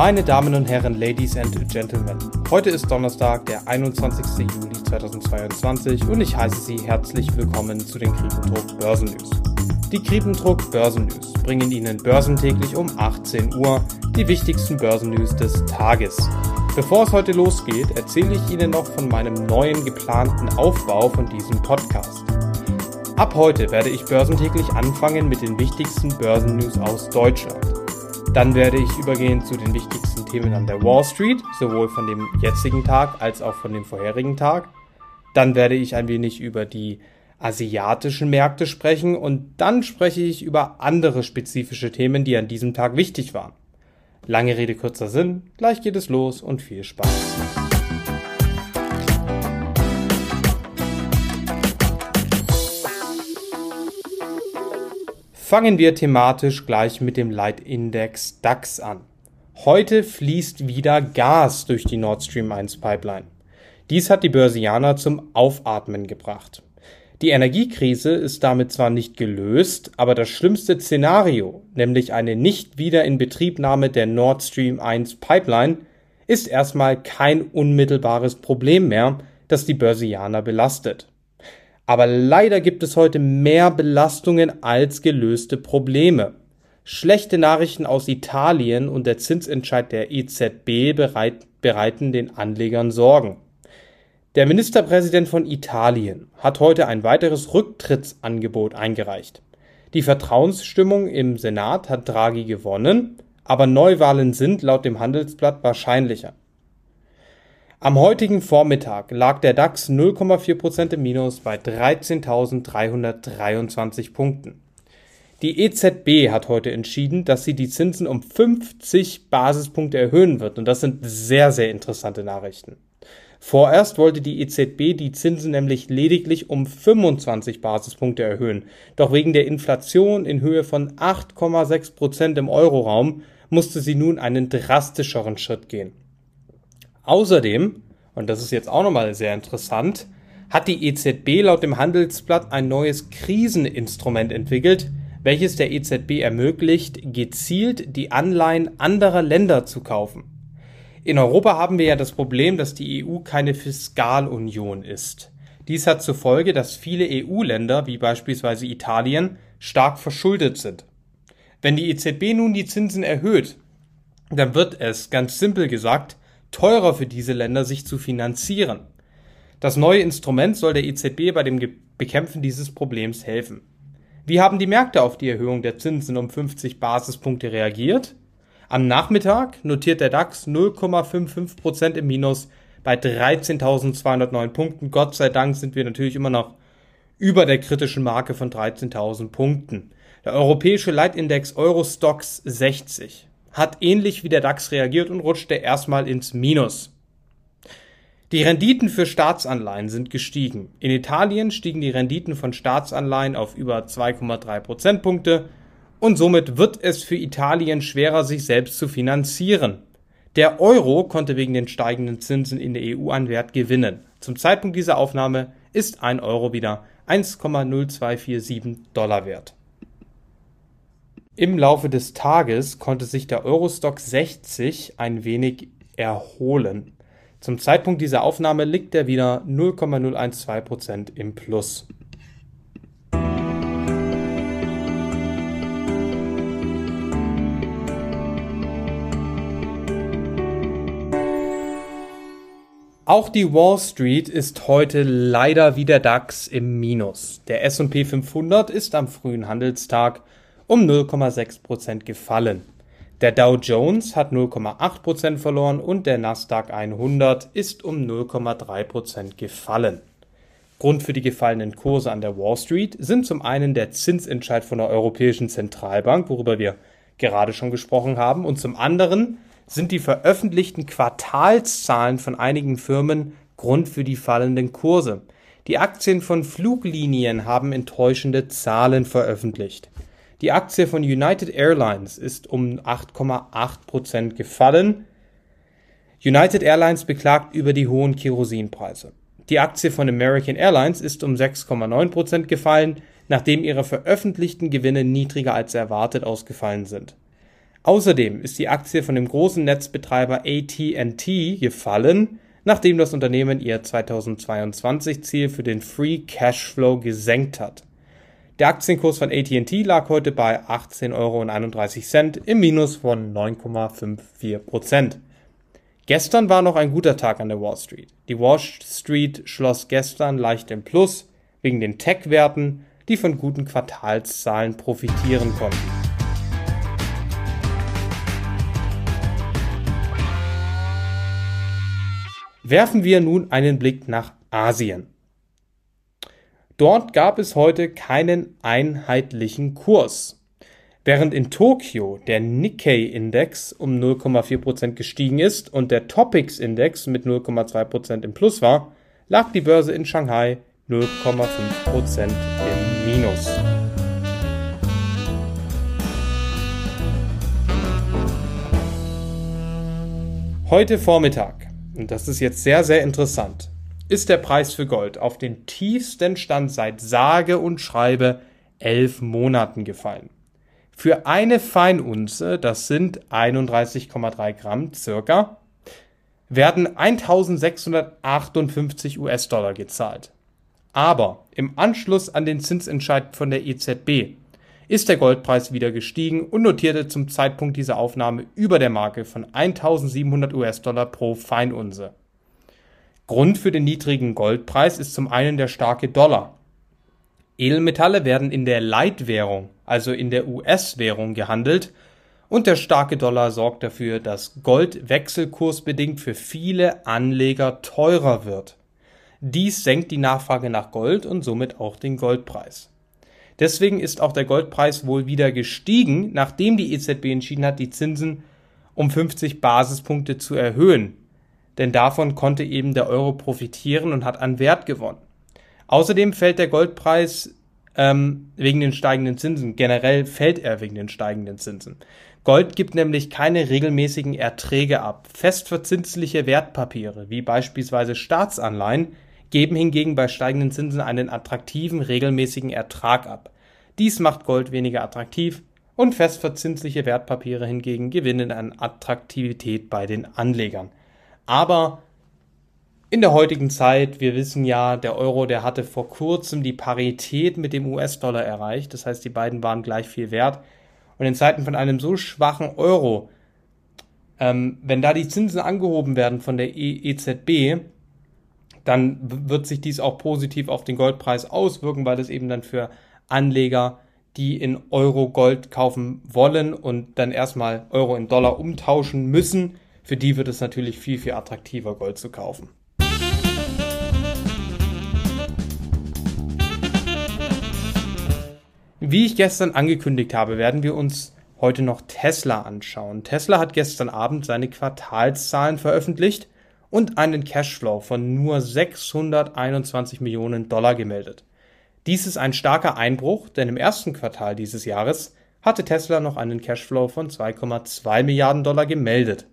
Meine Damen und Herren, Ladies and Gentlemen, heute ist Donnerstag, der 21. Juli 2022 und ich heiße Sie herzlich willkommen zu den Kriependruck Börsennews. Die Kriependruck Börsennews bringen Ihnen börsentäglich um 18 Uhr die wichtigsten Börsennews des Tages. Bevor es heute losgeht, erzähle ich Ihnen noch von meinem neuen geplanten Aufbau von diesem Podcast. Ab heute werde ich börsentäglich anfangen mit den wichtigsten Börsennews aus Deutschland. Dann werde ich übergehen zu den wichtigsten Themen an der Wall Street, sowohl von dem jetzigen Tag als auch von dem vorherigen Tag. Dann werde ich ein wenig über die asiatischen Märkte sprechen und dann spreche ich über andere spezifische Themen, die an diesem Tag wichtig waren. Lange Rede, kurzer Sinn, gleich geht es los und viel Spaß. Fangen wir thematisch gleich mit dem Leitindex DAX an. Heute fließt wieder Gas durch die Nord Stream 1 Pipeline. Dies hat die Börsianer zum Aufatmen gebracht. Die Energiekrise ist damit zwar nicht gelöst, aber das schlimmste Szenario, nämlich eine nicht wieder in Betriebnahme der Nord Stream 1 Pipeline, ist erstmal kein unmittelbares Problem mehr, das die Börsianer belastet. Aber leider gibt es heute mehr Belastungen als gelöste Probleme. Schlechte Nachrichten aus Italien und der Zinsentscheid der EZB bereit, bereiten den Anlegern Sorgen. Der Ministerpräsident von Italien hat heute ein weiteres Rücktrittsangebot eingereicht. Die Vertrauensstimmung im Senat hat Draghi gewonnen, aber Neuwahlen sind laut dem Handelsblatt wahrscheinlicher. Am heutigen Vormittag lag der DAX 0,4% im Minus bei 13.323 Punkten. Die EZB hat heute entschieden, dass sie die Zinsen um 50 Basispunkte erhöhen wird und das sind sehr, sehr interessante Nachrichten. Vorerst wollte die EZB die Zinsen nämlich lediglich um 25 Basispunkte erhöhen, doch wegen der Inflation in Höhe von 8,6 Prozent im Euroraum musste sie nun einen drastischeren Schritt gehen. Außerdem, und das ist jetzt auch nochmal sehr interessant, hat die EZB laut dem Handelsblatt ein neues Kriseninstrument entwickelt, welches der EZB ermöglicht, gezielt die Anleihen anderer Länder zu kaufen. In Europa haben wir ja das Problem, dass die EU keine Fiskalunion ist. Dies hat zur Folge, dass viele EU-Länder, wie beispielsweise Italien, stark verschuldet sind. Wenn die EZB nun die Zinsen erhöht, dann wird es, ganz simpel gesagt, teurer für diese Länder, sich zu finanzieren. Das neue Instrument soll der EZB bei dem Bekämpfen dieses Problems helfen. Wie haben die Märkte auf die Erhöhung der Zinsen um 50 Basispunkte reagiert? Am Nachmittag notiert der DAX 0,55% im Minus bei 13.209 Punkten. Gott sei Dank sind wir natürlich immer noch über der kritischen Marke von 13.000 Punkten. Der europäische Leitindex Eurostox 60 hat ähnlich wie der DAX reagiert und rutschte erstmal ins Minus. Die Renditen für Staatsanleihen sind gestiegen. In Italien stiegen die Renditen von Staatsanleihen auf über 2,3 Prozentpunkte und somit wird es für Italien schwerer, sich selbst zu finanzieren. Der Euro konnte wegen den steigenden Zinsen in der EU an Wert gewinnen. Zum Zeitpunkt dieser Aufnahme ist ein Euro wieder 1,0247 Dollar wert. Im Laufe des Tages konnte sich der Eurostock 60 ein wenig erholen. Zum Zeitpunkt dieser Aufnahme liegt er wieder 0,012% im Plus. Auch die Wall Street ist heute leider wie der DAX im Minus. Der SP 500 ist am frühen Handelstag um 0,6% gefallen. Der Dow Jones hat 0,8% verloren und der Nasdaq 100 ist um 0,3% gefallen. Grund für die gefallenen Kurse an der Wall Street sind zum einen der Zinsentscheid von der Europäischen Zentralbank, worüber wir gerade schon gesprochen haben, und zum anderen sind die veröffentlichten Quartalszahlen von einigen Firmen Grund für die fallenden Kurse. Die Aktien von Fluglinien haben enttäuschende Zahlen veröffentlicht. Die Aktie von United Airlines ist um 8,8 gefallen. United Airlines beklagt über die hohen Kerosinpreise. Die Aktie von American Airlines ist um 6,9% gefallen, nachdem ihre veröffentlichten Gewinne niedriger als erwartet ausgefallen sind. Außerdem ist die Aktie von dem großen Netzbetreiber AT&T gefallen, nachdem das Unternehmen ihr 2022 Ziel für den Free Cashflow gesenkt hat. Der Aktienkurs von AT&T lag heute bei 18,31 Euro im Minus von 9,54 Prozent. Gestern war noch ein guter Tag an der Wall Street. Die Wall Street schloss gestern leicht im Plus wegen den Tech-Werten, die von guten Quartalszahlen profitieren konnten. Werfen wir nun einen Blick nach Asien. Dort gab es heute keinen einheitlichen Kurs. Während in Tokio der Nikkei-Index um 0,4% gestiegen ist und der Topics-Index mit 0,2% im Plus war, lag die Börse in Shanghai 0,5% im Minus. Heute Vormittag, und das ist jetzt sehr, sehr interessant, ist der Preis für Gold auf den tiefsten Stand seit sage und schreibe elf Monaten gefallen. Für eine Feinunze, das sind 31,3 Gramm circa, werden 1658 US-Dollar gezahlt. Aber im Anschluss an den Zinsentscheid von der EZB ist der Goldpreis wieder gestiegen und notierte zum Zeitpunkt dieser Aufnahme über der Marke von 1700 US-Dollar pro Feinunze. Grund für den niedrigen Goldpreis ist zum einen der starke Dollar. Edelmetalle werden in der Leitwährung, also in der US-Währung gehandelt und der starke Dollar sorgt dafür, dass Gold wechselkursbedingt für viele Anleger teurer wird. Dies senkt die Nachfrage nach Gold und somit auch den Goldpreis. Deswegen ist auch der Goldpreis wohl wieder gestiegen, nachdem die EZB entschieden hat, die Zinsen um 50 Basispunkte zu erhöhen denn davon konnte eben der Euro profitieren und hat an Wert gewonnen. Außerdem fällt der Goldpreis ähm, wegen den steigenden Zinsen. Generell fällt er wegen den steigenden Zinsen. Gold gibt nämlich keine regelmäßigen Erträge ab. Festverzinsliche Wertpapiere, wie beispielsweise Staatsanleihen, geben hingegen bei steigenden Zinsen einen attraktiven, regelmäßigen Ertrag ab. Dies macht Gold weniger attraktiv und festverzinsliche Wertpapiere hingegen gewinnen an Attraktivität bei den Anlegern. Aber in der heutigen Zeit, wir wissen ja, der Euro, der hatte vor kurzem die Parität mit dem US-Dollar erreicht. Das heißt, die beiden waren gleich viel wert. Und in Zeiten von einem so schwachen Euro, ähm, wenn da die Zinsen angehoben werden von der EZB, dann wird sich dies auch positiv auf den Goldpreis auswirken, weil das eben dann für Anleger, die in Euro Gold kaufen wollen und dann erstmal Euro in Dollar umtauschen müssen, für die wird es natürlich viel, viel attraktiver, Gold zu kaufen. Wie ich gestern angekündigt habe, werden wir uns heute noch Tesla anschauen. Tesla hat gestern Abend seine Quartalszahlen veröffentlicht und einen Cashflow von nur 621 Millionen Dollar gemeldet. Dies ist ein starker Einbruch, denn im ersten Quartal dieses Jahres hatte Tesla noch einen Cashflow von 2,2 Milliarden Dollar gemeldet.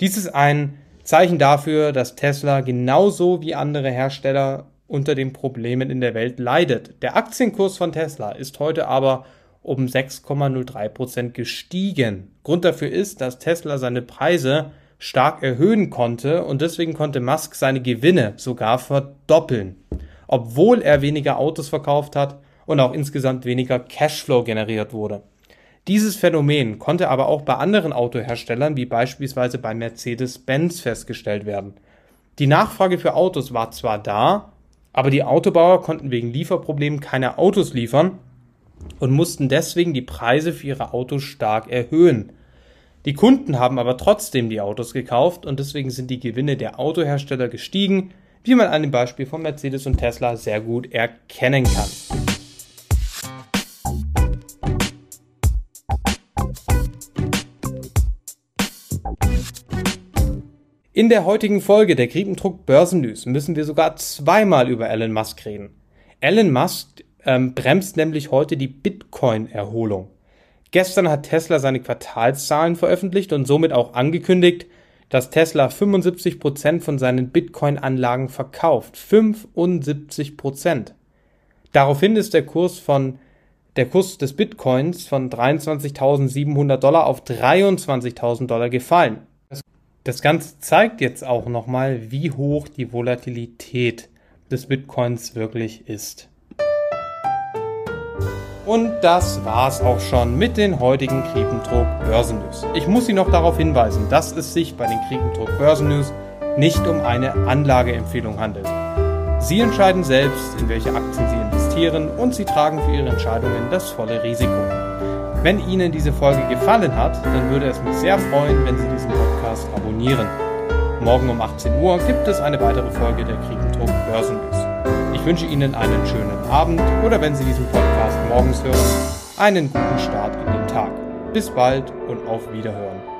Dies ist ein Zeichen dafür, dass Tesla genauso wie andere Hersteller unter den Problemen in der Welt leidet. Der Aktienkurs von Tesla ist heute aber um 6,03 Prozent gestiegen. Grund dafür ist, dass Tesla seine Preise stark erhöhen konnte und deswegen konnte Musk seine Gewinne sogar verdoppeln, obwohl er weniger Autos verkauft hat und auch insgesamt weniger Cashflow generiert wurde. Dieses Phänomen konnte aber auch bei anderen Autoherstellern wie beispielsweise bei Mercedes-Benz festgestellt werden. Die Nachfrage für Autos war zwar da, aber die Autobauer konnten wegen Lieferproblemen keine Autos liefern und mussten deswegen die Preise für ihre Autos stark erhöhen. Die Kunden haben aber trotzdem die Autos gekauft und deswegen sind die Gewinne der Autohersteller gestiegen, wie man an dem Beispiel von Mercedes und Tesla sehr gut erkennen kann. In der heutigen Folge der Kriependruck Börsennews müssen wir sogar zweimal über Elon Musk reden. Elon Musk ähm, bremst nämlich heute die Bitcoin-Erholung. Gestern hat Tesla seine Quartalszahlen veröffentlicht und somit auch angekündigt, dass Tesla 75 Prozent von seinen Bitcoin-Anlagen verkauft. 75%. Prozent. Daraufhin ist der Kurs von der Kurs des Bitcoins von 23.700 Dollar auf 23.000 Dollar gefallen. Das Ganze zeigt jetzt auch nochmal, wie hoch die Volatilität des Bitcoins wirklich ist. Und das war's auch schon mit den heutigen Kriependruck Börsennews. Ich muss Sie noch darauf hinweisen, dass es sich bei den Kriependruck Börsennews nicht um eine Anlageempfehlung handelt. Sie entscheiden selbst, in welche Aktien Sie investieren und Sie tragen für Ihre Entscheidungen das volle Risiko. Wenn Ihnen diese Folge gefallen hat, dann würde es mich sehr freuen, wenn Sie diesen Podcast abonnieren. Morgen um 18 Uhr gibt es eine weitere Folge der Kriegentrupp Börsennews. Ich wünsche Ihnen einen schönen Abend oder wenn Sie diesen Podcast morgens hören, einen guten Start in den Tag. Bis bald und auf Wiederhören.